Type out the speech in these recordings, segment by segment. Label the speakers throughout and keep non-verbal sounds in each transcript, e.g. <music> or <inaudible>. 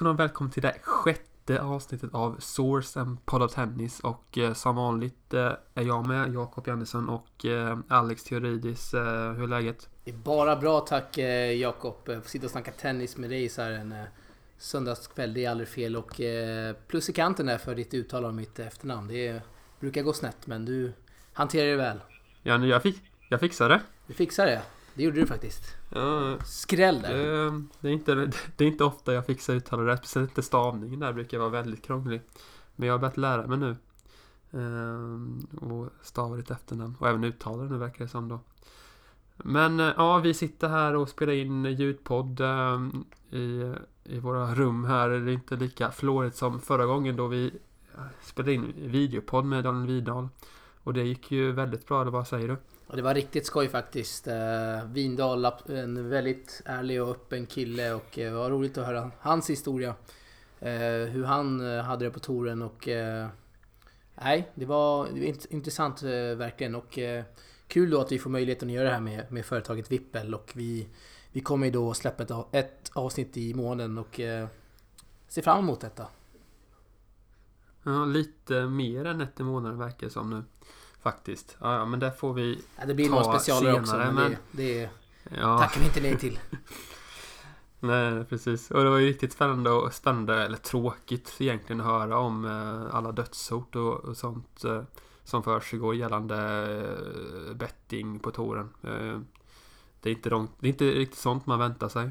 Speaker 1: ska ni ha välkommen till det sjätte avsnittet av Source and Podd of Tennis och eh, som vanligt eh, är jag med, Jakob Andersson och eh, Alex Theoridis. Eh, hur är läget?
Speaker 2: Det är bara bra tack eh, Jakob. Få sitta och snacka tennis med dig så här en eh, söndagskväll, det är aldrig fel. Och eh, plus i kanten där för ditt uttal av mitt efternamn. Det brukar gå snett men du hanterar det väl.
Speaker 1: Ja, nu jag, fick, jag fixade det.
Speaker 2: Du fixar det. Det gjorde du faktiskt.
Speaker 1: Ja,
Speaker 2: Skräll där.
Speaker 1: det, det, är inte, det är inte ofta jag fixar uttalet rätt, speciellt inte stavningen där brukar vara väldigt krånglig. Men jag har börjat lära mig nu. Ehm, och stava ditt efternamn och även uttala det nu verkar det som då. Men eh, ja, vi sitter här och spelar in ljudpodd ehm, i, i våra rum här. Det är inte lika flådigt som förra gången då vi eh, spelade in videopodd med Daniel Vidal. Och det gick ju väldigt bra, eller vad säger du?
Speaker 2: Och det var riktigt skoj faktiskt. Eh, Vindal, en väldigt ärlig och öppen kille och eh, det var roligt att höra hans historia. Eh, hur han eh, hade det på touren och... Nej, det var, det var int- intressant verkligen och kul då att vi får möjligheten att göra det här med, med företaget Vippel och vi, vi kommer ju då släppa ett, ett avsnitt i månaden och ser fram emot detta.
Speaker 1: Ja, lite mer än ett i månaden verkar det som nu. Faktiskt. Ja, ja, men det får vi...
Speaker 2: Ja, det blir
Speaker 1: Ta
Speaker 2: några specialare också
Speaker 1: senare,
Speaker 2: men,
Speaker 1: men-
Speaker 2: det, det
Speaker 1: Ja,
Speaker 2: tackar vi inte nej till. <laughs>
Speaker 1: nej, precis. Och det var ju riktigt spännande och spännande, eller tråkigt egentligen att höra om eh, alla dödshot och, och sånt eh, som försiggår gällande eh, betting på touren. Det, är inte de, det är inte riktigt sånt man väntar sig.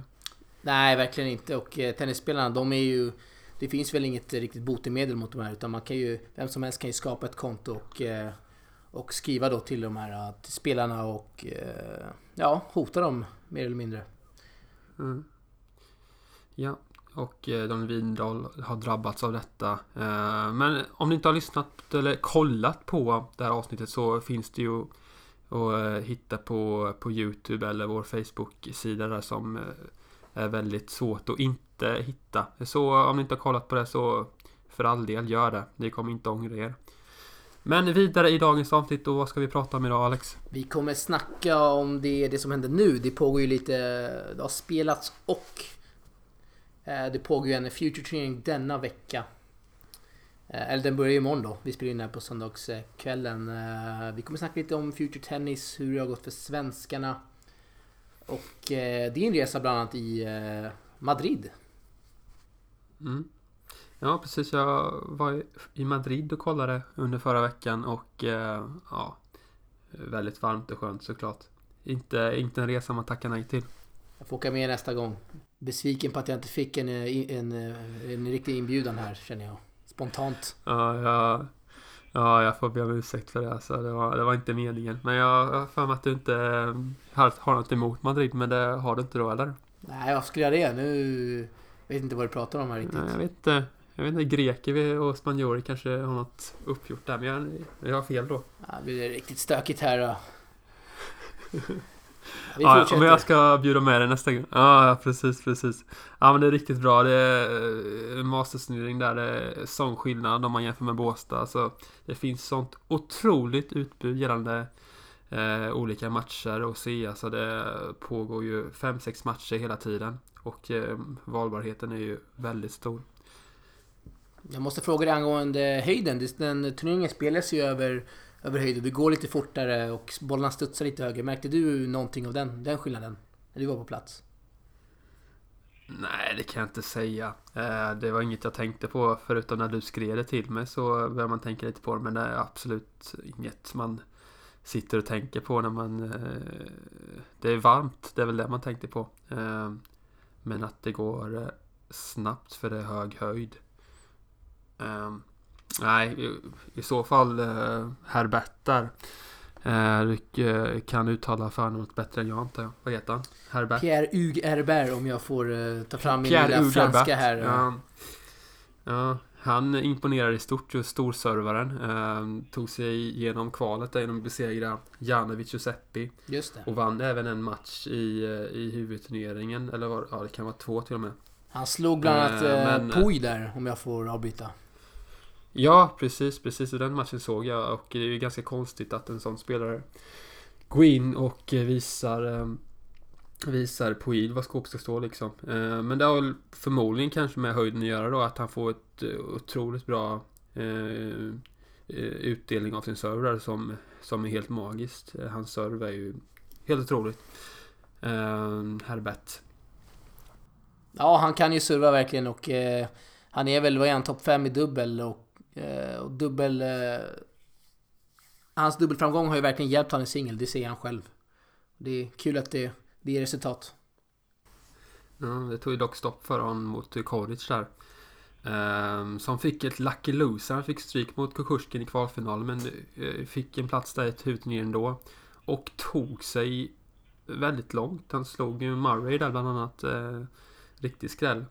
Speaker 2: Nej, verkligen inte. Och tennisspelarna, de är ju... Det finns väl inget riktigt botemedel mot de här utan man kan ju... Vem som helst kan ju skapa ett konto och... Och skriva då till de här eh, till spelarna och... eh, Ja, hota dem mer eller mindre.
Speaker 1: Mm. Ja, och eh, Don Windahl har drabbats av detta. Eh, men om ni inte har lyssnat eller kollat på det här avsnittet så finns det ju att eh, hitta på, på Youtube eller vår Facebook-sida där som eh, är väldigt svårt att inte hitta. Så om ni inte har kollat på det så för all del gör det. Ni kommer inte ångra er. Men vidare i dagens avsnitt och vad ska vi prata om idag Alex?
Speaker 2: Vi kommer snacka om det, det som händer nu. Det pågår ju lite... Det har spelats och... eh, Det pågår ju en Future Training denna vecka. Eh, Eller den börjar ju imorgon då. Vi spelar in här på söndagskvällen. Eh, Vi kommer snacka lite om Future Tennis, hur det har gått för svenskarna. Och din resa bland annat i Madrid.
Speaker 1: Mm. Ja, precis. Jag var i- Madrid och kollade under förra veckan och eh, ja, väldigt varmt och skönt såklart. Inte, inte en resa man tackar nej till.
Speaker 2: Jag får åka med nästa gång. Besviken på att jag inte fick en, eh, en, eh, en riktig inbjudan här känner jag. Spontant.
Speaker 1: Ja, jag, ja, jag får be om ursäkt för det. Alltså, det, var, det var inte meningen. Men jag har för mig att du inte har, har något emot Madrid, men det har du inte då, eller?
Speaker 2: Nej, varför skulle jag det? Nu vet inte vad du pratar om här riktigt.
Speaker 1: Nej, jag vet inte. Jag vet inte, greker och spanjorer kanske har något uppgjort där, men jag, jag har fel då.
Speaker 2: Ja, det blir riktigt stökigt här då. <laughs> Vi
Speaker 1: Ja, om jag ska bjuda med dig nästa gång. Ja, precis, precis. Ja, men det är riktigt bra. Det är eh, mastersnurring där. Det är sån skillnad om man jämför med Båstad. Alltså, det finns sånt otroligt utbud gällande eh, olika matcher att se. Alltså, det pågår ju fem sex matcher hela tiden. Och eh, valbarheten är ju väldigt stor.
Speaker 2: Jag måste fråga dig angående höjden. Den turneringen spelas ju över, över höjden. Det går lite fortare och bollarna studsar lite högre. Märkte du någonting av den, den skillnaden? När du var på plats?
Speaker 1: Nej, det kan jag inte säga. Eh, det var inget jag tänkte på förutom när du skrev det till mig så började man tänka lite på det. Men det är absolut inget man sitter och tänker på när man... Eh, det är varmt, det är väl det man tänkte på. Eh, men att det går snabbt för det är hög höjd. Eh, Nej, i, i så fall eh, Herbert där. Eh, Du eh, kan uttala förnamnet bättre än jag antar jag. Vad heter han? Herbert?
Speaker 2: Pierre Hugues Herbert om jag får eh, ta fram min
Speaker 1: Pierre
Speaker 2: lilla
Speaker 1: Hugues
Speaker 2: franska här.
Speaker 1: Ja. ja, han imponerar i stort, just storservaren. Eh, tog sig igenom kvalet där genom att besegra Janovic Giuseppe.
Speaker 2: Just det.
Speaker 1: Och vann även en match i, eh, i huvudturneringen. Eller var, ja, det kan vara två till och med.
Speaker 2: Han slog bland annat
Speaker 1: Eh,
Speaker 2: eh,
Speaker 1: men-
Speaker 2: Puy där om jag får avbryta.
Speaker 1: Ja, precis, precis. Och den matchen såg jag. Och det är ju ganska konstigt att en sån spelare går in och eh, visar eh, visar Poid var skåp ska stå liksom. Eh, men det har väl förmodligen kanske med höjden att göra då att han får ett otroligt bra utdelning av sin server där som, som är helt magiskt. Hans serve är ju helt otroligt. Herbert.
Speaker 2: Ja, han kan ju serva verkligen och han är väl, vad är han, topp 5 i dubbel och, Eh, och dubbel... Eh, hans dubbelframgång har ju verkligen hjälpt honom i singel, det ser han själv. Det är kul att det, det ger resultat.
Speaker 1: Ja, det tog ju dock stopp för honom mot Koric där. Um, som fick ett lucky loser. Han fick stryk mot Kukushkin i kvalfinalen men uh, fick en plats där i ett huvudturnering ändå. Och tog sig väldigt långt. Han slog ju Murray där bland annat. Uh, riktig skräll.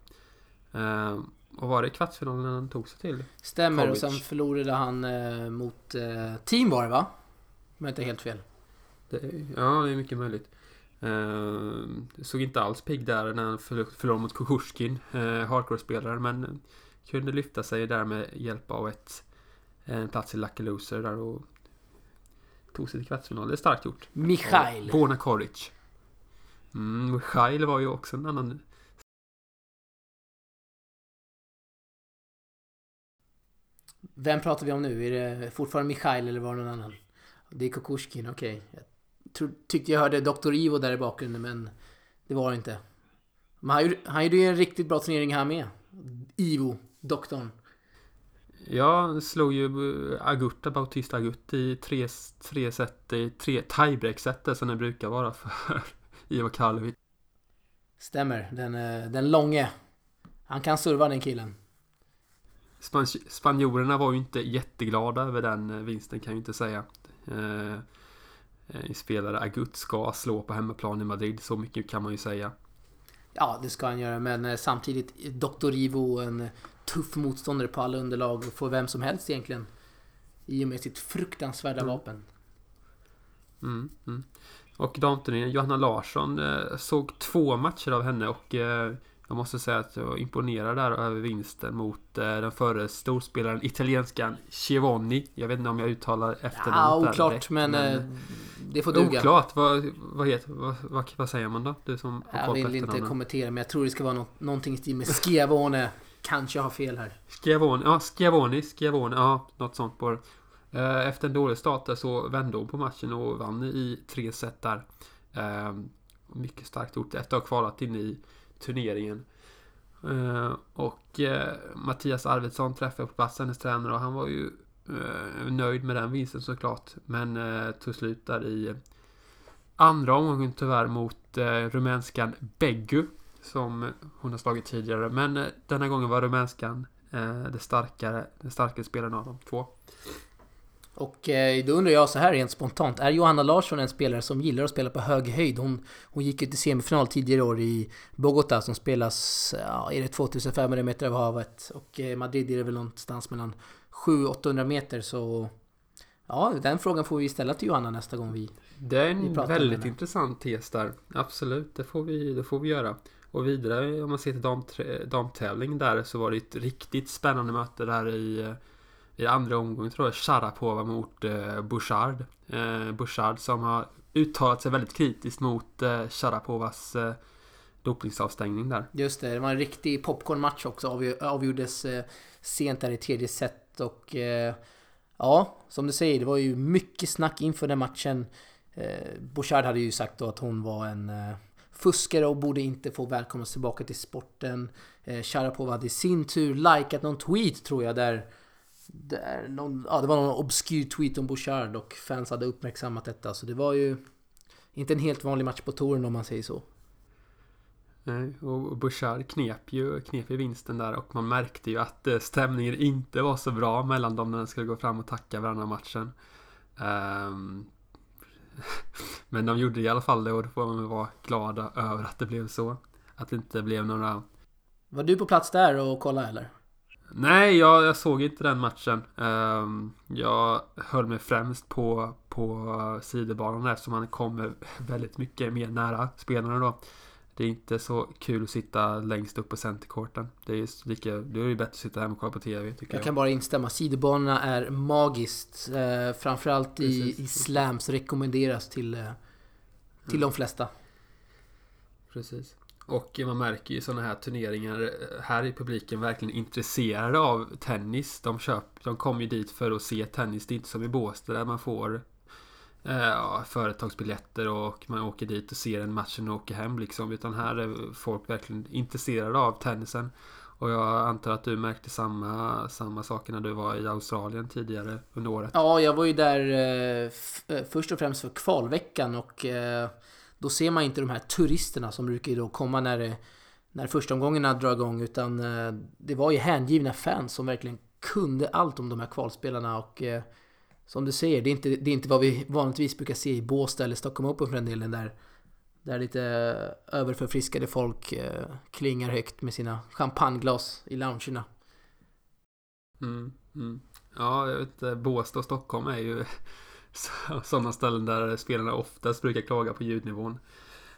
Speaker 1: Uh, och var det kvartsfinalen han tog sig till?
Speaker 2: Stämmer Kovic. och sen förlorade han uh, mot uh, Team var det va? Om jag inte helt fel.
Speaker 1: Det, ja, det är mycket möjligt. Uh, såg inte alls pigg där när han förlorade mot Kukushkin, uh, hardcore-spelare, men kunde lyfta sig där med hjälp av ett, en plats i Lucky Loser där och tog sig till kvartsfinal. Det är starkt gjort.
Speaker 2: Mikhail.
Speaker 1: Borna Koric. Mm, Mikhail var ju också en annan
Speaker 2: Vem pratar vi om nu? Är det fortfarande Mikhail eller var det någon annan? Det är Kukushkin, okej. Okay. Jag tyckte jag hörde Dr. Ivo där i bakgrunden men det var det inte. Men han, han gjorde ju en riktigt bra turnering här med. Ivo, doktorn.
Speaker 1: Ja, slog ju Agutta, Bautista Agut i tre, tre set, i tre tiebreak-set som det brukar vara för <laughs> Ivo Karlovic.
Speaker 2: Stämmer, den, eh, den långe. Han kan serva den killen.
Speaker 1: Span spanjorerna var ju inte jätteglada över den eh, vinsten kan jag inte säga. Eh, eh, spelare Agut ska slå på hemmaplan i Madrid, så mycket kan man ju säga.
Speaker 2: Ja, det ska han göra, men eh, samtidigt Dr. Ivo en tuff motståndare på alla underlag för vem som helst egentligen. I och med sitt fruktansvärda mm. vapen.
Speaker 1: Mm, mm. Och damturneringen, Johanna Larsson såg två matcher av henne och jag måste säga att jag var imponerad där över vinsten mot eh, den förre storspelaren italienskan Chivoni. Jag vet inte om jag uttalar efternamnet
Speaker 2: Ja, oklart direkt, men, men eh, det får duga.
Speaker 1: Oklart? Vad, vad, heter, vad, vad, vad säger man då? Du som
Speaker 2: Jag vill inte kommentera men jag tror det ska vara något, någonting i stil med Schiavone. Kanske har fel här.
Speaker 1: Schiavone, ja Schiavoni, Schiavone, ja något sånt på eh, Efter en dålig start så vände hon på matchen och vann i tre set där. Eh, mycket starkt gjort efter att ha kvalat in i turneringen. Eh, och eh, Mattias Arvidsson träffade på plats hennes tränare och han var ju eh, nöjd med den vinsten såklart. Men tog slut där i andra omgången tyvärr mot rumänskan Beggu. Som hon har slagit tidigare. Men denna gången var rumänskan det starkare, den starkare spelaren av de två.
Speaker 2: Och eh, då undrar jag så här rent spontant. Är Johanna Larsson en spelare som gillar att spela på hög höjd? Hon, hon gick ju till semifinal tidigare år i Bogotá som spelas, ja, är det 2500 meter över havet? Och eh, Madrid är det väl någonstans mellan 700-800 meter så... Ja, den frågan får vi ställa till Johanna nästa gång vi
Speaker 1: Det är en väldigt intressant tes där. Absolut, det får vi, det får vi göra. Och vidare om man ser till damtävling där så var det ett riktigt spännande möte där i eh, i andra omgången tror jag Sharapova mot eh, Bouchard. Eh, Bouchard som har uttalat sig väldigt kritiskt mot eh, Sharapovas eh, dopningsavstängning där.
Speaker 2: Just det, det var en riktig popcornmatch också. Avg avgjordes eh, sent där i tredje set och eh, ja, som du säger, det var ju mycket snack inför den matchen. Eh, Bouchard hade ju sagt då att hon var en eh, fuskare och borde inte få välkomnas tillbaka till sporten. Eh, Sharapova hade i sin tur likat någon tweet tror jag där det, är någon, ja, det var någon obskyr tweet om Bouchard och fans hade uppmärksammat detta. Så det var ju inte en helt vanlig match på touren om man säger så.
Speaker 1: Nej, och Bouchard knep ju, knep ju vinsten där och man märkte ju att eh, stämningen inte var så bra mellan dem när de skulle gå fram och tacka varandra matchen. Um, <laughs> men de gjorde i alla fall det och då får man vara glada över att det blev så. Att det inte blev några...
Speaker 2: Var du på plats där och kollade eller?
Speaker 1: Nej, jag, jag såg inte den matchen. Um, jag höll mig främst på, på sidobanan eftersom man kommer väldigt mycket mer nära spelarna då. Det är inte så kul att sitta längst upp på centercourten. Det är lika, det är ju bättre att sitta hemma och kolla på TV tycker jag.
Speaker 2: Jag kan bara instämma. Sidobanorna är magiskt. Eh, framförallt i, i slams rekommenderas till, eh, till mm. de flesta.
Speaker 1: Precis. Och man märker ju sådana här turneringar eh, här i publiken verkligen intresserade av tennis. De, köp, de kommer ju dit för att se tennis. Det är inte som i Båstad där man får eh, företagsbiljetter och man åker dit och ser en matchen och åker hem liksom. Utan här är folk verkligen intresserade av tennisen. Och jag antar att du märkte samma, samma saker när du var i Australien tidigare under året.
Speaker 2: Ja, jag var ju där eh, eh, först och främst för kvalveckan och eh, då ser man inte de här turisterna som brukar då komma när, det, när första omgångarna drar igång utan eh, det var ju hängivna fans som verkligen kunde allt om de här kvalspelarna och eh, som du säger, det är, inte, det är inte vad vi vanligtvis brukar se i Båstad eller Stockholm Open för den delen där där lite överförfriskade folk eh, klingar högt med sina champagneglas i loungerna.
Speaker 1: Mm, mm. Ja, jag vet Båstad och Stockholm är ju <laughs> sådana ställen där spelarna oftast brukar klaga på ljudnivån.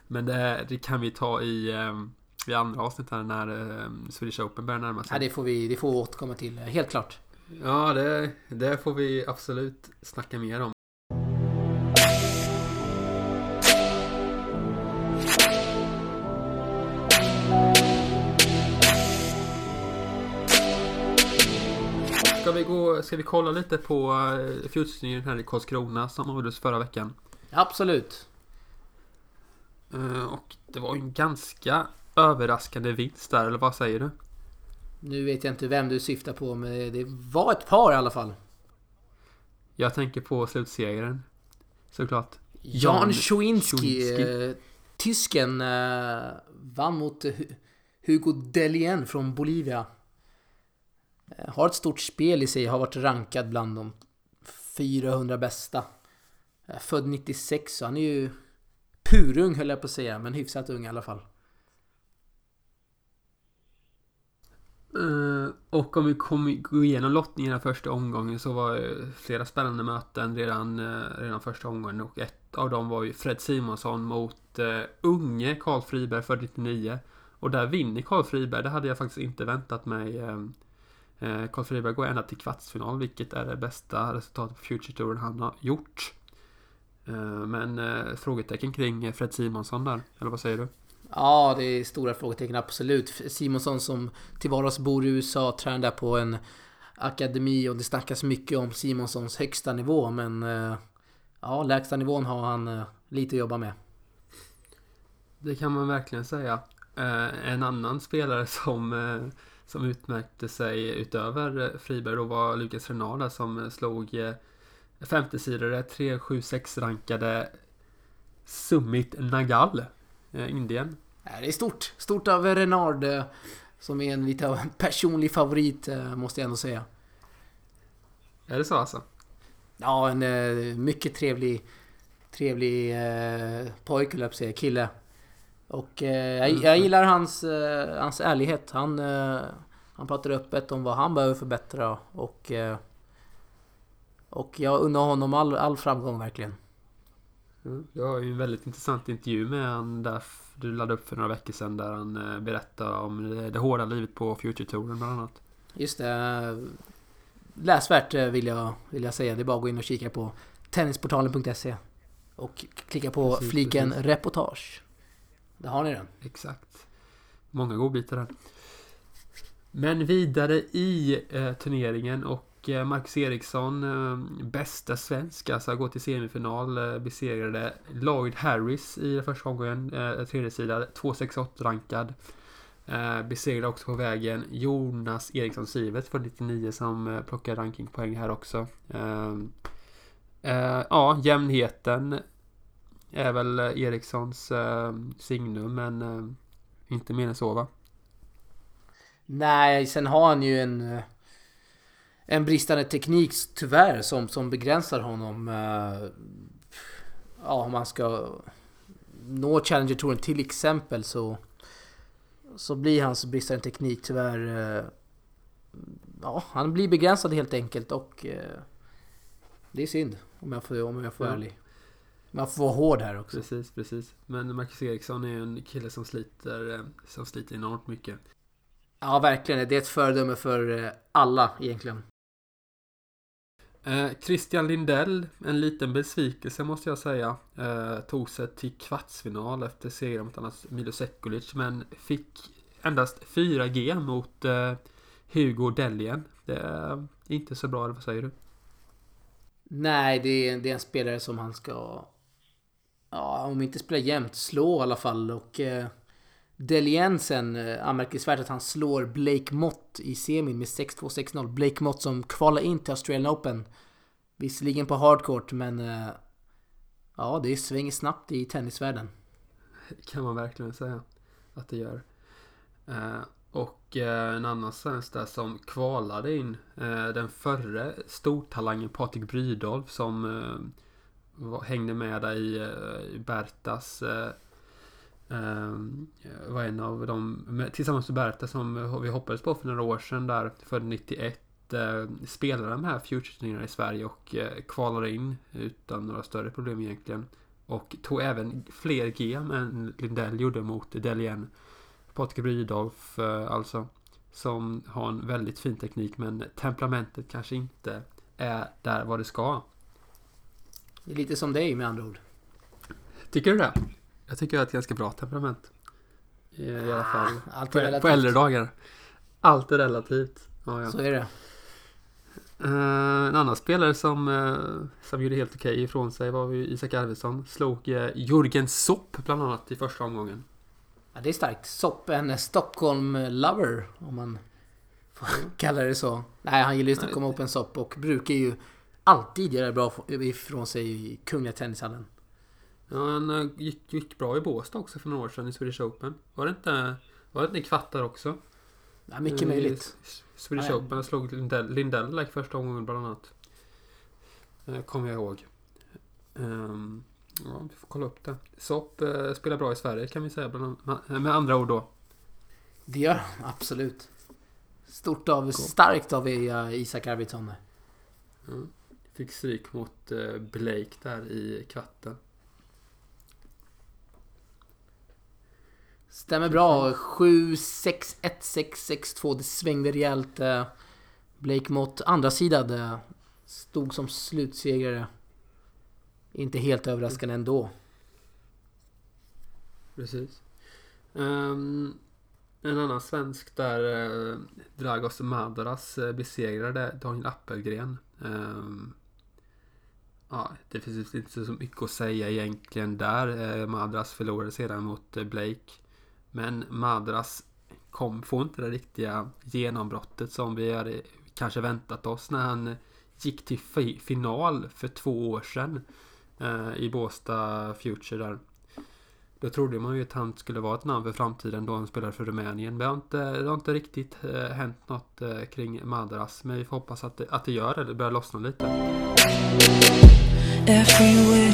Speaker 1: Men det, det kan vi ta i, ehm, i andra avsnitt här när ehm, Swedish Open börjar närma sig.
Speaker 2: Ja, det får vi, det får vi återkomma till, helt klart.
Speaker 1: Ja, det, det får vi absolut snacka mer om. Ska vi, gå, ska vi kolla lite på uh, Future här i Karlskrona som avgjordes förra veckan?
Speaker 2: Absolut.
Speaker 1: Uh, och det var en ganska överraskande vinst där, eller vad säger du?
Speaker 2: Nu vet jag inte vem du syftar på, men det var ett par i alla fall.
Speaker 1: Jag tänker på slutsegraren. Såklart.
Speaker 2: Jan Schwinski. Eh, tysken eh, vann mot Hugo Delien från Bolivia. Eh, har ett stort spel i sig, har varit rankad bland de 400 bästa. Eh, född 96, så han är ju purung höll jag på att säga, men hyfsat ung i alla fall.
Speaker 1: Uh, och om vi kommer gå igenom lottningen första omgången så var det flera spännande möten redan, uh, redan första omgången och ett av dem var ju Fred Simonsson mot uh, unge Karl Friberg för 99 och där vinner Karl Friberg, det hade jag faktiskt inte väntat mig Eh, Carl Friberg går ända till kvartsfinal, vilket är det bästa resultatet på Future Touren han har gjort. Eh, men eh, frågetecken kring Fred Simonsson där, eller vad säger du?
Speaker 2: Ja, det är stora frågetecken, absolut. Simonsson som till vardags bor i USA, tränar där på en akademi och det snackas mycket om Simonssons högsta nivå, men ja, lägsta nivån har han lite att jobba med.
Speaker 1: Det kan man verkligen säga. En annan spelare som som utmärkte sig utöver Friberg då var Lukas Renada som slog 50-sidare 376 rankade Summit Nagal, eh, Indien.
Speaker 2: Det är stort. Stort av Renard eh, som är en lite personlig favorit eh, måste jag ändå säga.
Speaker 1: Är det så alltså?
Speaker 2: Ja, en mycket trevlig trevlig pojke, eller säga, kille. Och eh, jag, jag, gillar hans, eh, hans ärlighet. Han, eh, han pratar öppet om vad han behöver förbättra och... Eh, och jag unnar honom all, all framgång verkligen.
Speaker 1: Mm. Jag har ju en väldigt intressant intervju med han där du laddade upp för några veckor sedan där han eh, berättar om det, det hårda livet på Future Touren bland annat.
Speaker 2: Just det. Läsvärt eh, vill jag, vill jag säga. Det är bara att gå in och kika på tennisportalen.se och klicka på precis, fliken precis. reportage. Där har ni den.
Speaker 1: Exakt. Många godbitar där. Men vidare i eh, turneringen och eh, Marcus Eriksson, eh, bästa svensk, alltså går till semifinal, eh, besegrade Lloyd Harris i första omgången, eh, tredje sida, 268 rankad. Eh, besegrade också på vägen Jonas Eriksson Sivert för 99 som eh, plockar rankingpoäng här också. Eh, eh, ja, jämnheten är väl Erikssons eh, signum men eh, inte mer än så va?
Speaker 2: Nej, sen har han ju en eh, en bristande teknik tyvärr som, som begränsar honom. Eh, ja, om man ska nå Challenger Touren till exempel så så blir hans bristande teknik tyvärr eh, ja, han blir begränsad helt enkelt och det är synd om jag får, om jag får ja. ärlig. Man får vara hård här också.
Speaker 1: Precis, precis. Men Marcus Eriksson är en kille som sliter, eh, som sliter enormt mycket.
Speaker 2: Ja, verkligen. Det är ett föredöme för eh, alla egentligen.
Speaker 1: Eh, Christian Lindell, en liten besvikelse måste jag säga. Eh, tog sig till kvartsfinal efter seger mot annars Milo Sekulic men fick endast 4G mot eh, Hugo Deljen. Det är inte så bra, eller vad säger du?
Speaker 2: Nej, det är, det är en spelare som han ska... Ja, om inte spela jämnt, slå i alla fall. Och eh, Deliensen, eh, anmärkningsvärt att han slår Blake Mott i semin med 6-2, 6-0. Blake Mott som kvalar in till Australian Open. Visserligen på hardcourt, men... Eh, ja, det svänger snabbt i tennisvärlden.
Speaker 1: Det kan man verkligen säga att det gör. Eh, och eh, en annan svensk där som kvalade in. Eh, den förre stortalangen Patrik Brydolf som eh, hängde med där i, eh, i Bertas eh, eh var en av dem, tillsammans med Berta som vi hoppades på för några år sedan där, född 91. Eh, spelade de här Future-turneringarna i Sverige och eh, kvalade in utan några större problem egentligen. Och tog även fler GM än Lindell gjorde mot Delien. Patrik Brydolf eh, alltså. Som har en väldigt fin teknik men temperamentet kanske inte är där vad det ska.
Speaker 2: Det är lite som dig med andra ord.
Speaker 1: Tycker du det? Jag tycker jag har ett ganska bra temperament. I, i alla fall
Speaker 2: Allt
Speaker 1: på, på äldre dagar. Allt är relativt. Ja, ja.
Speaker 2: Så är det.
Speaker 1: Eh, en annan spelare som, eh, som gjorde helt okej ifrån sig var ju Isak Arvidsson. Slog uh, Jörgen Sopp bland annat i första omgången.
Speaker 2: Ja, det är starkt. Sopp, en Stockholm-lover, om man får kalla det så. Nej, han gillar ju Stockholm Open Sopp och brukar ju alltid göra bra ifrån sig i Kungliga Tennishallen.
Speaker 1: Ja, han eh, gick, gick bra i Båstad också för några år sedan i Swedish Open. Var det inte, var det inte i kvartar också?
Speaker 2: Ja, mycket
Speaker 1: Eh,
Speaker 2: möjligt.
Speaker 1: i S- Swedish
Speaker 2: Ja, ja.
Speaker 1: Open. Han slog Lindell, Lindell like första omgången bland annat. Eh, Kommer jag ihåg. Ehm, ja, vi får kolla upp det. Sopp eh, spelar bra i Sverige kan vi säga. Bland, annat- med andra ord då.
Speaker 2: Det gör han, absolut. Stort av, starkt av Isak Arvidsson.
Speaker 1: Mm. Fick stryk mot eh, Blake där i kvarten.
Speaker 2: Stämmer bra. 7-6, 1-6, 6-2. Det svängde rejält. eh, Blake mot andra sidan eh, stod som slutsegrare. Inte helt överraskande ändå.
Speaker 1: Precis. Ehm, en annan svensk där, uh, Dragos Madaras uh, besegrade Daniel Appelgren. Ehm, ja, det finns inte så mycket att säga egentligen där. Eh, Madras förlorade sedan mot eh, Blake. Men Madras kom, får inte det riktiga genombrottet som vi hade kanske väntat oss när han gick till final för två år sedan eh, i Båstad Future där. Då trodde man ju att han skulle vara ett namn för framtiden då han spelade för Rumänien. Men det har inte, det har inte riktigt eh, hänt något eh, kring Madras. Men vi får hoppas att det, att det gör det. Det börjar lossna lite.
Speaker 3: Everywhere,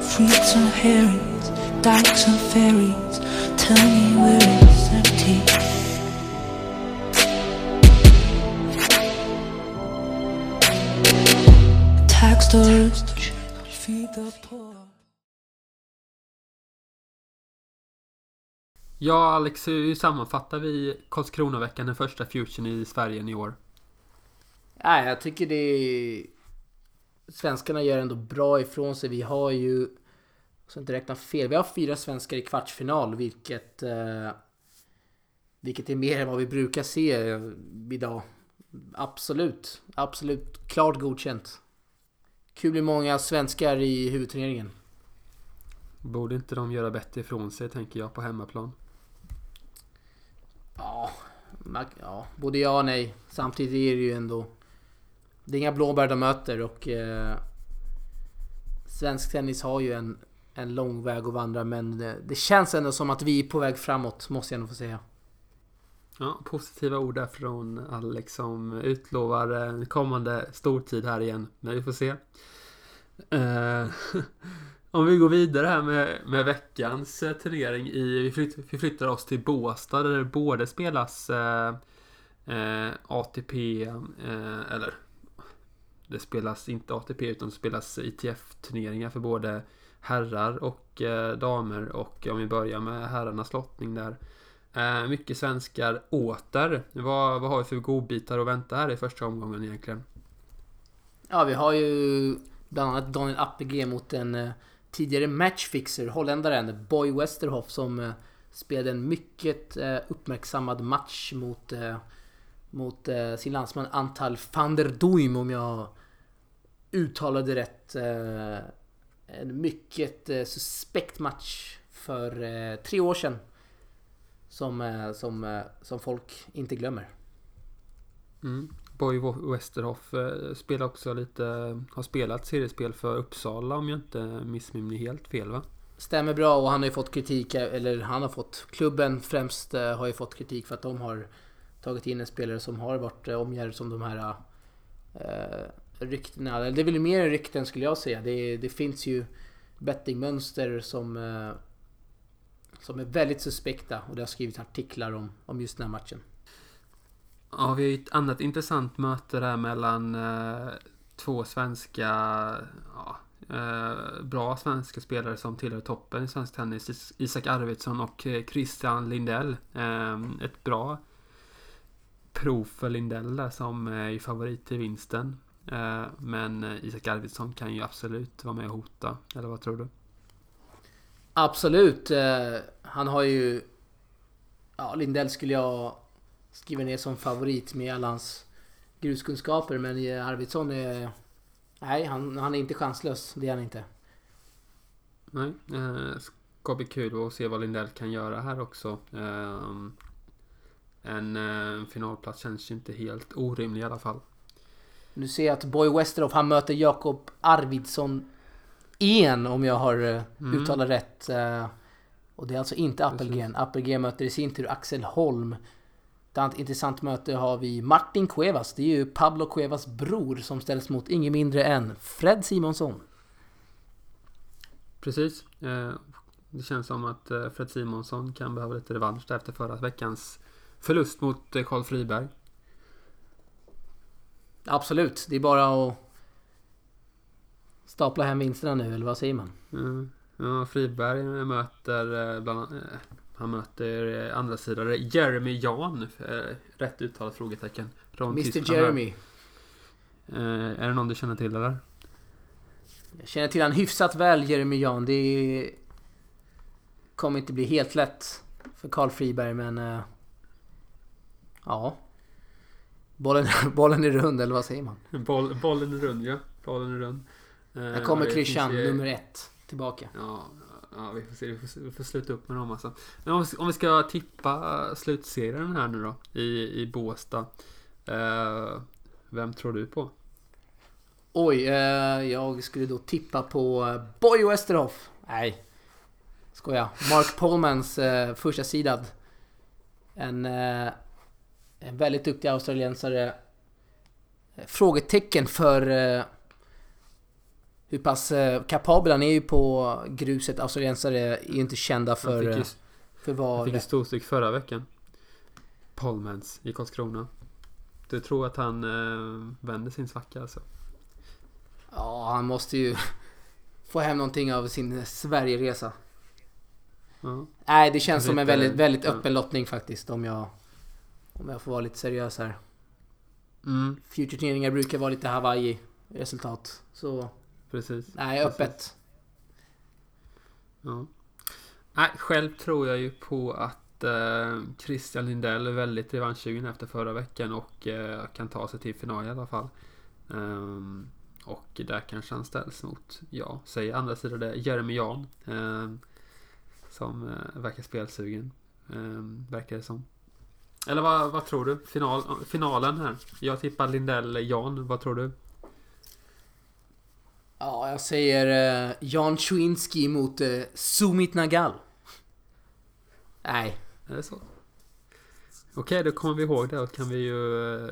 Speaker 3: fruits and herrings, dykes and ferries. Tell me where it's empty. Tax the rich, feed the poor.
Speaker 1: Ja, Alex, hur sammanfattar vi Karlskronaveckan, den första futuren i Sverige i år?
Speaker 2: Nej, jag tycker det är... Svenskarna gör ändå bra ifrån sig. Vi har ju... Så inte räkna fel. Vi har fyra svenskar i kvartsfinal, vilket... Eh, vilket är mer än vad vi brukar se eh, idag. Absolut. Absolut. Klart godkänt. Kul med många svenskar i huvudturneringen.
Speaker 1: Borde inte de göra bättre ifrån sig, tänker jag, på hemmaplan?
Speaker 2: Ja, ja, både ja och nej. Samtidigt är det ju ändå... Det är inga blåbär de möter och... Eh, svensk tennis har ju en, en lång väg att vandra men det, det känns ändå som att vi är på väg framåt, måste jag ändå få säga.
Speaker 1: Ja, positiva ord där från Alex som utlovar en kommande stortid här igen. Men vi får se. Eh, <laughs> om vi går vidare här med, med veckans eh, turnering i... Vi, flytt, vi flyttar oss till Båstad där det både spelas eh, eh, ATP, eh, eller det spelas inte ATP utan det spelas ITF-turneringar för både herrar och eh, damer och om vi börjar med herrarnas lottning där. Eh, mycket svenskar åter. Vad, vad har vi för godbitar att vänta här i första omgången egentligen?
Speaker 2: Ja, vi har ju bland annat Daniel Appelgren mot en eh, tidigare matchfixer, holländaren Boy Westerhoff som eh, spelade en mycket eh, uppmärksammad match mot, eh, mot eh, sin landsman Antal van der Duim om jag uttalade rätt. Eh, en mycket eh, suspekt match för eh, tre år sedan. Som, eh, som, eh, som folk inte glömmer.
Speaker 1: Mm. Boy Westerhoff eh, spelar också lite, har spelat seriespel för Uppsala om jag inte missminner mig helt fel va?
Speaker 2: Stämmer bra och han har ju fått kritik, eller han har fått, klubben främst eh, har ju fått kritik för att de har tagit in en spelare som har varit eh, omgärdad som de här eh, ryktena. Eller det är väl mer rykten skulle jag säga. Det, det finns ju bettingmönster som, eh, som är väldigt suspekta och det har skrivits artiklar om, om just den här matchen.
Speaker 1: Ja, vi har ju ett annat intressant möte där mellan eh, två svenska, ja, eh, bra svenska spelare som tillhör toppen i svensk tennis. Is- Isak Arvidsson och eh, Christian Lindell. Eh, ett bra prov för Lindell där som eh, är favorit till vinsten. Eh, men eh, Isak Arvidsson kan ju absolut vara med och hota. Eller vad tror du?
Speaker 2: Absolut. Eh, han har ju... Ja, Lindell skulle jag skriva ner som favorit med alla hans gruskunskaper. Men eh, Arvidsson är... Nej, han, han är inte chanslös. Det är han inte.
Speaker 1: Nej, eh, ska bli kul att se vad Lindell kan göra här också. Eh, en eh, finalplats känns ju inte helt orimlig i alla fall.
Speaker 2: Nu ser jag att Boy Westerhoff, han möter Jakob Arvidsson en om jag har eh,
Speaker 1: Mm.
Speaker 2: uttalat rätt. Eh, Och det är alltså inte Appelgren. Appelgren möter i sin tur Axel Holm. Ett annat intressant möte har vi Martin Cuevas. Det är ju Pablo Cuevas bror som ställs mot ingen mindre än Fred Simonsson.
Speaker 1: Precis. Eh, det känns som att eh, Fred Simonsson kan behöva lite revansch efter förra veckans förlust mot eh, Carl Friberg.
Speaker 2: Absolut, det är bara att stapla hem vinsterna nu, eller vad säger man?
Speaker 1: Mm. Ja, Friberg möter eh, bland annat, eh, han möter eh, andra sidan Jeremy Jan. Eh, rätt uttalat frågetecken. Från
Speaker 2: Mr
Speaker 1: Tyskland.
Speaker 2: Jeremy.
Speaker 1: Eh, är det någon du känner till eller?
Speaker 2: Jag känner till han hyfsat väl, Jeremy Jan. Det kommer inte bli helt lätt för Karl Friberg, men... Ja. Bollen, <laughs> bollen är rund, eller vad säger man?
Speaker 1: Boll, bollen är rund ja. Bollen är rund.
Speaker 2: Här kommer klyschan nummer ett tillbaka.
Speaker 1: Ja, ja vi, får se, vi, får, vi får sluta upp med dem alltså. Men om, vi- om vi ska tippa slutserien här nu då. I, i Båstad. Eh, vem tror du på?
Speaker 2: Oj, eh, jag skulle då tippa på eh, Boy Westerhoff. Nej. Skoja. Mark <laughs> Polmans eh, första sidad. En, eh, en väldigt duktig australiensare. Frågetecken för eh, hur pass eh, kapabel han är ju på gruset. Australiensare är ju inte kända
Speaker 1: Han
Speaker 2: för,
Speaker 1: fick ju,
Speaker 2: eh, för
Speaker 1: fick ju storstryk förra veckan. Polmans i Karlskrona. Du tror att han eh, vänder sin svacka alltså?
Speaker 2: Ja, han måste ju <laughs> få hem någonting av sin Sverigeresa.
Speaker 1: Ja.
Speaker 2: Nej, det känns som en väldigt, väldigt öppen lottning faktiskt om jag... Om jag får vara lite seriös här.
Speaker 1: Mm,
Speaker 2: Future-turneringar brukar vara lite Hawaii-resultat. Så,
Speaker 1: precis.
Speaker 2: nej,
Speaker 1: Precis.
Speaker 2: öppet.
Speaker 1: Ja. Nej, själv tror jag ju på att eh, Christian Lindell är väldigt revanschsugen efter förra veckan och eh, kan ta sig till final i alla fall. Ehm, och där kanske han ställs mot, ja, säg andra sidan det, Jeremy Jan. ehm, som eh, verkar spelsugen. Um, verkar det som. Eller vad, vad tror du? Final, finalen här. Jag tippar Lindell Jan. Vad tror du?
Speaker 2: Ja, jag säger eh, Jan Schwinski mot eh, Sumit Nagal. Nej,
Speaker 1: Är det så? Okej, då kommer vi ihåg det och kan vi ju eh,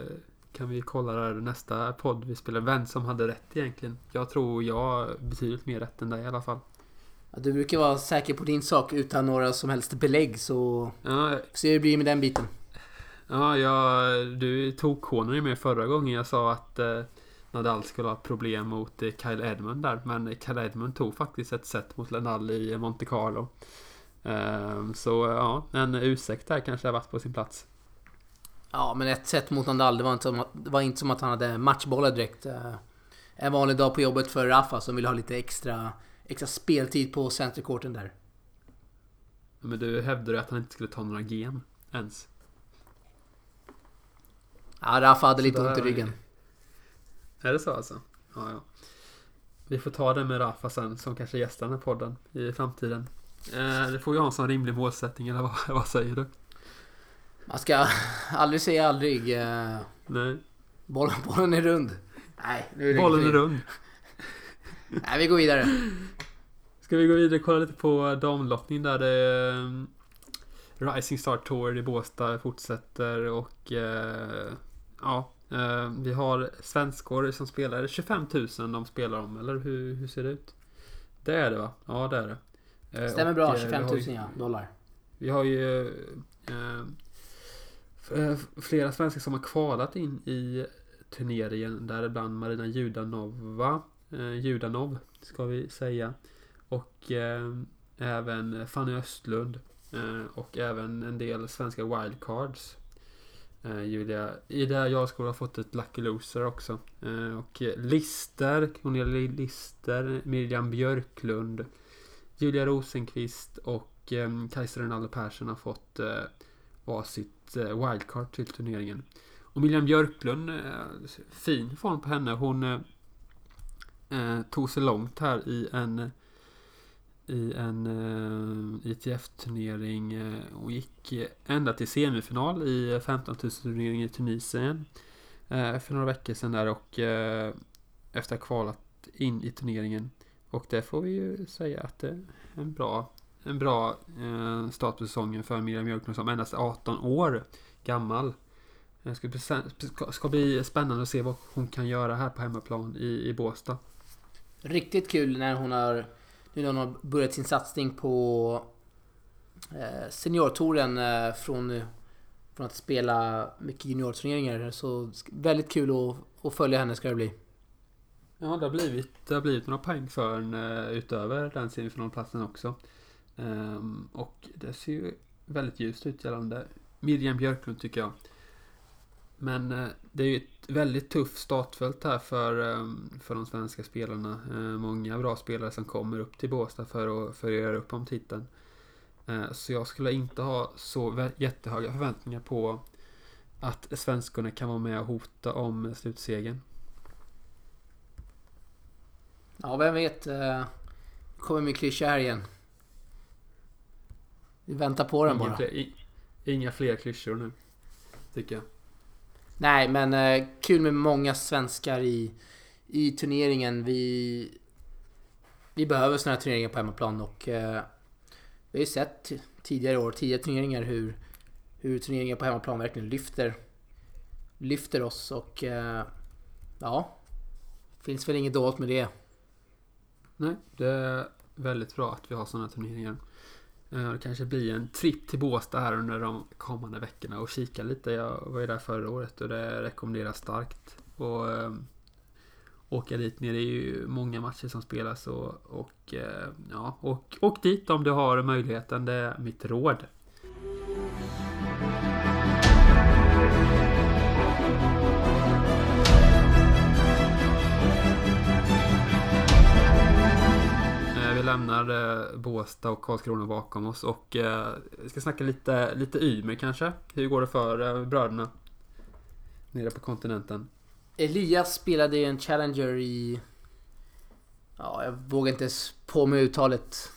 Speaker 1: kan vi kolla där nästa podd vi spelar. Vem som hade rätt egentligen. Jag tror jag betydligt mer rätt än dig i alla fall.
Speaker 2: ja, du brukar vara säker på din sak utan några som helst belägg så...
Speaker 1: Ja,
Speaker 2: Se hur det blir med den biten.
Speaker 1: ja jag, du tog konen i mig förra gången jag sa att eh, Nadal skulle ha problem mot eh, Kyle Edmund där. Men Kyle Edmund tog faktiskt ett set mot Nadal i Monte Carlo. Ehm, så ja, en ursäkt där kanske har varit på sin plats.
Speaker 2: Ja, men ett set mot Nadal, det var inte som att, det var inte som att han hade matchbollar direkt. eh. en vanlig dag på jobbet för Rafa som vill ha lite extra, extra speltid på centercourten där.
Speaker 1: Men du hävdade att han inte skulle ta några game ens.
Speaker 2: Ja, Rafa hade lite ont i ryggen.
Speaker 1: Är det så alltså? Ja, ja. Vi får ta det med Rafa sen som kanske gästar den här podden i framtiden. Eh, det får vi ha en sån rimlig målsättning eller vad, vad säger du?
Speaker 2: Man ska aldrig säga aldrig. eh,
Speaker 1: Nej.
Speaker 2: Bollen, bollen är rund. Nej, nu är det
Speaker 1: Bollen är rund.
Speaker 2: Nej, vi går vidare.
Speaker 1: Ska vi gå vidare och kolla lite på damlottning där det eh, Rising Star Tour i Båstad fortsätter och eh, ja, vi har svenskor som spelar. 25 000 de spelar om, eller hur, hur ser det ut? Det är det va? Ja, det är det. Eh,
Speaker 2: Stämmer
Speaker 1: och,
Speaker 2: bra,
Speaker 1: eh, vi
Speaker 2: 25
Speaker 1: har
Speaker 2: 000
Speaker 1: ju-
Speaker 2: ja, dollar.
Speaker 1: Vi har ju eh, eh, flera svenskar som har kvalat in i turneringen. Däribland Marina Judanova. Eh, Judanov ska vi säga. Och eh, även Fanny Östlund. Eh, och även en del svenska wildcards. Eh, Julia, Ida skulle har fått ett Lucky Loser också. Eh, och Lister, Cornelia Lister, Miriam Björklund, Julia Rosenqvist och eh, Kajsa Rinaldo Persson har fått eh, varsitt eh, wildcard till turneringen. Och Miriam Björklund, eh, fin form på henne. Hon eh, eh, tog sig långt här i en i en eh, ITF-turnering eh, och gick eh, ända till semifinal i eh, 15 000 turneringen i Tunisien eh, för några veckor sedan där och eh, efter att ha kvalat in i turneringen och det får vi ju säga att det är en bra en bra eh, start på säsongen för Miriam Björklund som endast är 18 år gammal. Det ska bli, ska- ska bli spännande att se vad hon kan göra här på hemmaplan i, i Båstad.
Speaker 2: Riktigt kul när hon har nu när hon har börjat sin satsning på eh, seniortouren eh, från, från att spela mycket juniorturneringar. Så väldigt kul att, att följa henne ska det bli.
Speaker 1: Ja, det har blivit, det har blivit några poäng för en utöver den semifinalplatsen också. Ehm, och det ser ju väldigt ljust ut gällande Miriam Björklund tycker jag. Men eh, det är ju ett väldigt tufft startfält här för, eh, för de svenska spelarna. Eh, många bra spelare som kommer upp till Båstad för att, för att göra upp om titeln. Eh, så jag skulle inte ha så jättehöga förväntningar på att svenskarna kan vara med och hota om slutsegern.
Speaker 2: Ja, vem vet. Eh, kommer min klyscha här igen. Vi väntar på den
Speaker 1: Inga
Speaker 2: bara.
Speaker 1: fler, inga fler klyschor nu. Tycker jag.
Speaker 2: Nej, men eh, kul med många svenskar i, i turneringen. Vi, vi behöver sådana här turneringar på hemmaplan och eh, vi har ju sett tidigare år, tidigare turneringar hur, hur turneringar på hemmaplan verkligen lyfter, lyfter oss och eh, ja, finns väl inget dåligt med det.
Speaker 1: Nej, det är väldigt bra att vi har sådana turneringar. Eh, det kanske blir en tripp till Båstad här under de kommande veckorna och kika lite. Jag var ju där förra året och det rekommenderas starkt. Och ehm, åka dit ner. Det är ju många matcher som spelas och, och eh, ja, och, åk dit om du har möjligheten. Det är mitt råd. Lämnar eh, Båstad och Karlskrona bakom oss och eh, vi ska snacka lite, lite Ymer kanske. Hur går det för eh, bröderna? Nere på kontinenten.
Speaker 2: Elias spelade ju en Challenger i... Ja, jag vågar inte ens på med uttalet.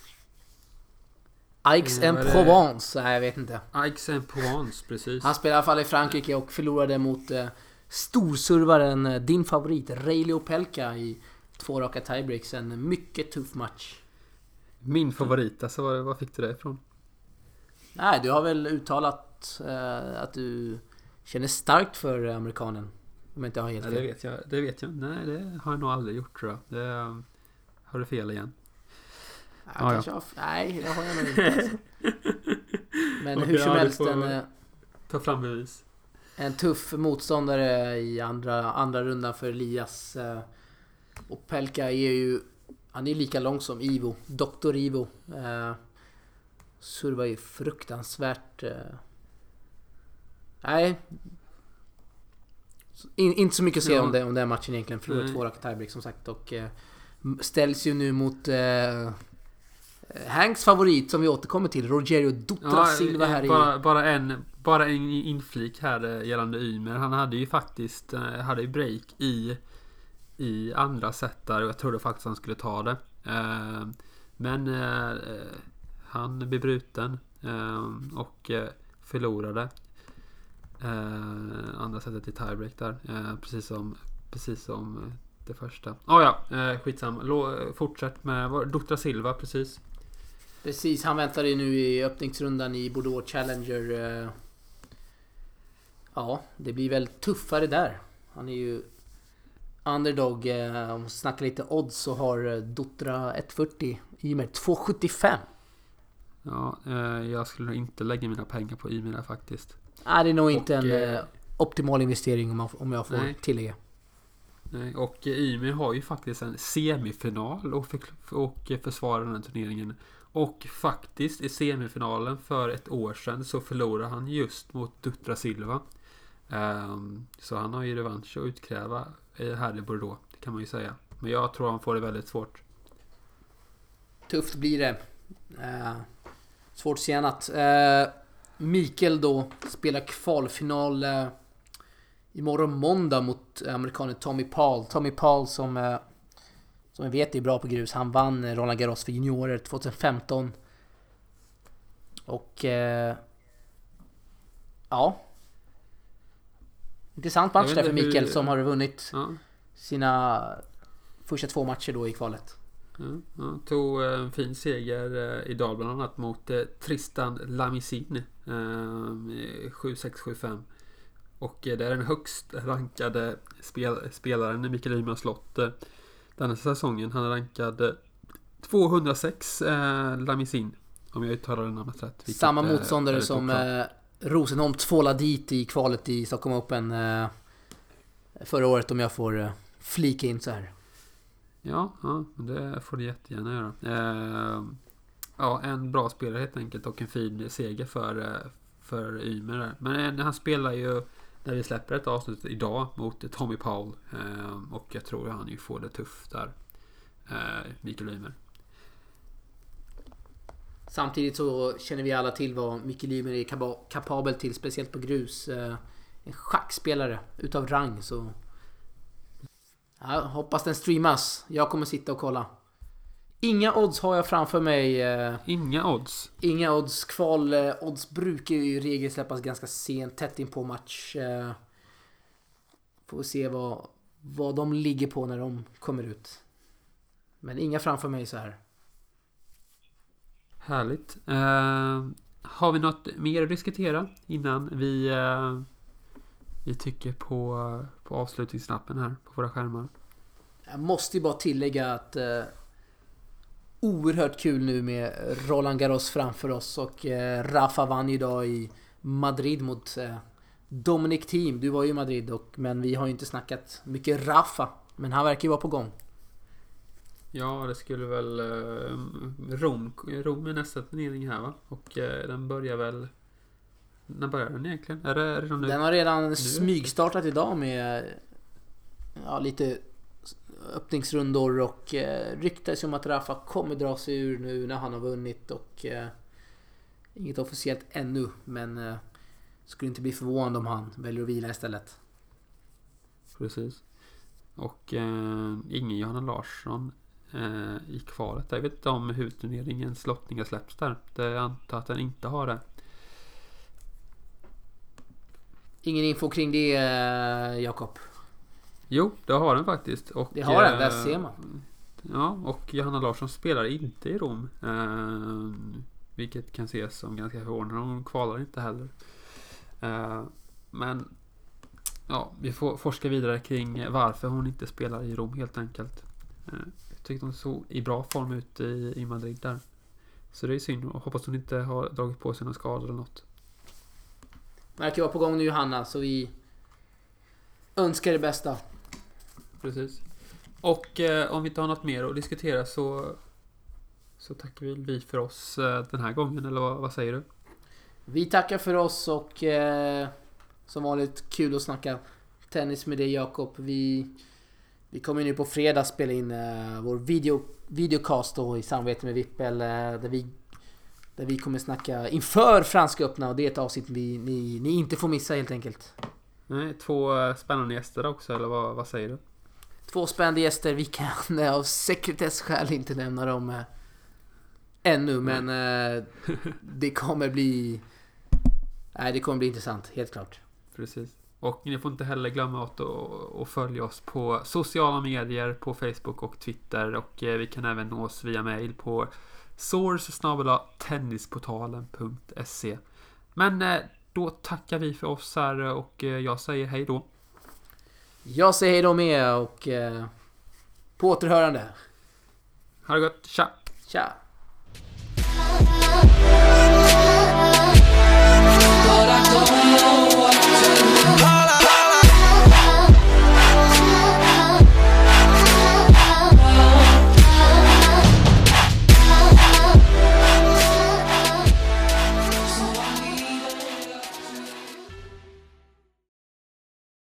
Speaker 2: Aix en? Provence? Nej, jag vet inte.
Speaker 1: Aix-en-Provence, precis.
Speaker 2: Han spelade i alla fall i Frankrike och förlorade mot eh, storsurvaren, eh, din favorit, Reilly Opelka i två raka tiebreaks. En mycket tuff match.
Speaker 1: Min favorit, alltså var, var fick du det ifrån?
Speaker 2: Nej, du har väl uttalat eh, att du känner starkt för amerikanen? Om jag inte har helt
Speaker 1: Ja, det
Speaker 2: fel.
Speaker 1: vet jag. Det vet jag. Nej, det har jag nog aldrig gjort tror jag. Det eh, har du fel igen.
Speaker 2: Ja,
Speaker 1: Ja,
Speaker 2: kanske har, nej, det har jag nog inte. Alltså. <laughs> Men
Speaker 1: Okej,
Speaker 2: hur som
Speaker 1: ja,
Speaker 2: helst, en, eh,
Speaker 1: Ta fram bevis.
Speaker 2: en tuff motståndare i andra, andra rundan för Elias. eh, Och Pelka är ju... Han är lika lång som Ivo. Dr. Ivo. Eh, Survar ju fruktansvärt... eh, Nej. In, inte så mycket att säga
Speaker 1: Ja.
Speaker 2: om, det, om den matchen egentligen. Förlorade två raka tiebreak som sagt. Och eh, ställs ju nu mot eh, Hanks favorit som vi återkommer till. Rogerio Dutra Silva här i...
Speaker 1: bara, bara en Bara en inflik här eh, gällande Ymer. Han hade ju faktiskt eh, Hade ju break i i andra set där och jag trodde faktiskt han skulle ta det. Eh, men eh, Han blev bruten eh, Och förlorade Andra setet i tiebreak där. Precis som Precis som det första. Ah, ja, eh, skitsamma. Lå, fortsätt med Dutra Silva precis.
Speaker 2: Precis, han väntar ju nu i öppningsrundan i Bordeaux Challenger. Ja, det blir väl tuffare där. Han är ju underdog. eh, Om vi snackar lite odds så har eh, Dutra 140. Ymer 275.
Speaker 1: Ja, eh, jag skulle nog inte lägga mina pengar på där faktiskt.
Speaker 2: Nej, det är nog inte
Speaker 1: Och,
Speaker 2: en
Speaker 1: eh,
Speaker 2: optimal investering om, jag får
Speaker 1: Nej.
Speaker 2: tillägga.
Speaker 1: Nej, och Ymir har ju faktiskt en semifinal och, för, och försvarar den här turneringen. Och faktiskt i semifinalen för ett år sedan så förlorade han just mot Dutra Silva. Um, så han har ju revansch att utkräva här i Bordeaux, det kan man ju säga. Men jag tror han får det väldigt svårt.
Speaker 2: Tufft blir det. Uh, svårt att säga annat. Ehm, Mikael då spelar kvalfinal uh, imorgon måndag mot amerikanen Tommy Paul. Tommy Paul som, uh, som vi vet är bra på grus. Han vann Roland Garros för juniorer 2015. Och... Eh, ja. Intressant match där för Mikael
Speaker 1: hur-
Speaker 2: som har vunnit
Speaker 1: Ja,
Speaker 2: sina första två matcher då i kvalet.
Speaker 1: ja, ja. Tog eh, en fin seger eh, idag bland annat mot eh, Tristan Lamisin. Eh, 7-6-7-5. Och det är den högst rankade spel, spelaren Mikael Ymer har slått eh, denna säsongen. Han är rankad eh, 206 eh, Lamisin. Om jag uttalar det namnet rätt.
Speaker 2: Samma motståndare som Rosenholm tvålade dit i kvalet i Stockholm Open eh, förra året om jag får eh, flika in så här.
Speaker 1: Ja, ja, det får du jättegärna göra. Eh, ja, en bra spelare helt enkelt och en fin seger för, eh, för Ymer där. Men eh, han spelar ju när vi släpper ett avsnitt idag mot Tommy Paul. Eh, och jag tror han ju får det tufft där. Mikael Ymer.
Speaker 2: Samtidigt så känner vi alla till vad Mikael Ymer är kapabel till, speciellt på grus. Eh, en schackspelare utav rang så... Ja, hoppas den streamas. Jag kommer sitta och kolla. Inga odds har jag framför mig. eh,
Speaker 1: Inga odds.
Speaker 2: Inga odds. Kval eh, odds brukar ju i regel släppas ganska sent, tätt in på match. Får se vad, vad de ligger på när de kommer ut. Men inga framför mig så här.
Speaker 1: Härligt. Uh, har vi något mer att diskutera innan vi, uh, vi tycker på, på avslutningsknappen här på våra skärmar?
Speaker 2: Jag måste ju bara tillägga att uh, oerhört kul nu med Roland Garros framför oss och uh, Rafa vann ju idag i Madrid mot uh, Dominic Thiem. Du var ju i Madrid och, men vi har ju inte snackat mycket Rafa. Men han verkar ju vara på gång.
Speaker 1: Ja, det skulle väl... Eh, Rom, Rom är nästa turnering här va? Och eh, den börjar väl... När börjar den egentligen? Är det redan nu?
Speaker 2: Den har redan smygstartat idag med ja, lite öppningsrundor och eh, ryktas om att Rafa kommer dra sig ur nu när han har vunnit och eh, inget officiellt ännu men eh, skulle inte bli förvånad om han väljer att vila istället.
Speaker 1: Precis. Och eh, ingen Johanna Larsson i kvalet. Jag vet inte om hur turneringens lottningar släpps där. Det jag antar att den inte har det.
Speaker 2: Ingen info kring det eh, Jakob.
Speaker 1: Jo, det har den faktiskt. Och,
Speaker 2: Det har den, där
Speaker 1: eh,
Speaker 2: ser man.
Speaker 1: Ja, och Johanna Larsson spelar inte i Rom. Eh, vilket kan ses som ganska förvånande. Hon kvalar inte heller. Eh, men ja, vi får forska vidare kring varför hon inte spelar i Rom helt enkelt. Eh, tyckte hon såg i bra form ut i, i Madrid där. Så det är synd och hoppas hon inte har dragit på sig någon skada eller något.
Speaker 2: Verkar vara på gång nu Johanna så vi önskar det bästa.
Speaker 1: Precis. Och eh, om vi inte har något mer att diskutera så så tackar vi vi för oss eh, den här gången, eller vad, vad säger du?
Speaker 2: Vi tackar för oss och eh, som vanligt kul att snacka tennis med dig Jakob. Vi, vi kommer nu på fredag spela in uh, vår video, videocast då i samarbete med Vippel. Uh, där, vi, där vi kommer snacka inför Franska öppna och det är ett avsnitt vi, ni, ni inte får missa helt enkelt.
Speaker 1: Nej, två eh, spännande gäster också, eller vad, vad säger du?
Speaker 2: Två spännande gäster. Vi kan av sekretessskäl inte nämna dem uh, ännu, men det kommer bli... Nej, det kommer bli intressant, helt klart. <laughs>
Speaker 1: Precis. Och ni får inte heller glömma att och, följa oss på sociala medier, på Facebook och Twitter. Och eh, vi kan även nås via mail på source tennisportalen.se Men eh, då tackar vi för oss här och eh, jag säger hej då.
Speaker 2: Jag säger hej då med och eh, på återhörande.
Speaker 1: Ha det gott, tja!
Speaker 2: Tja! Bara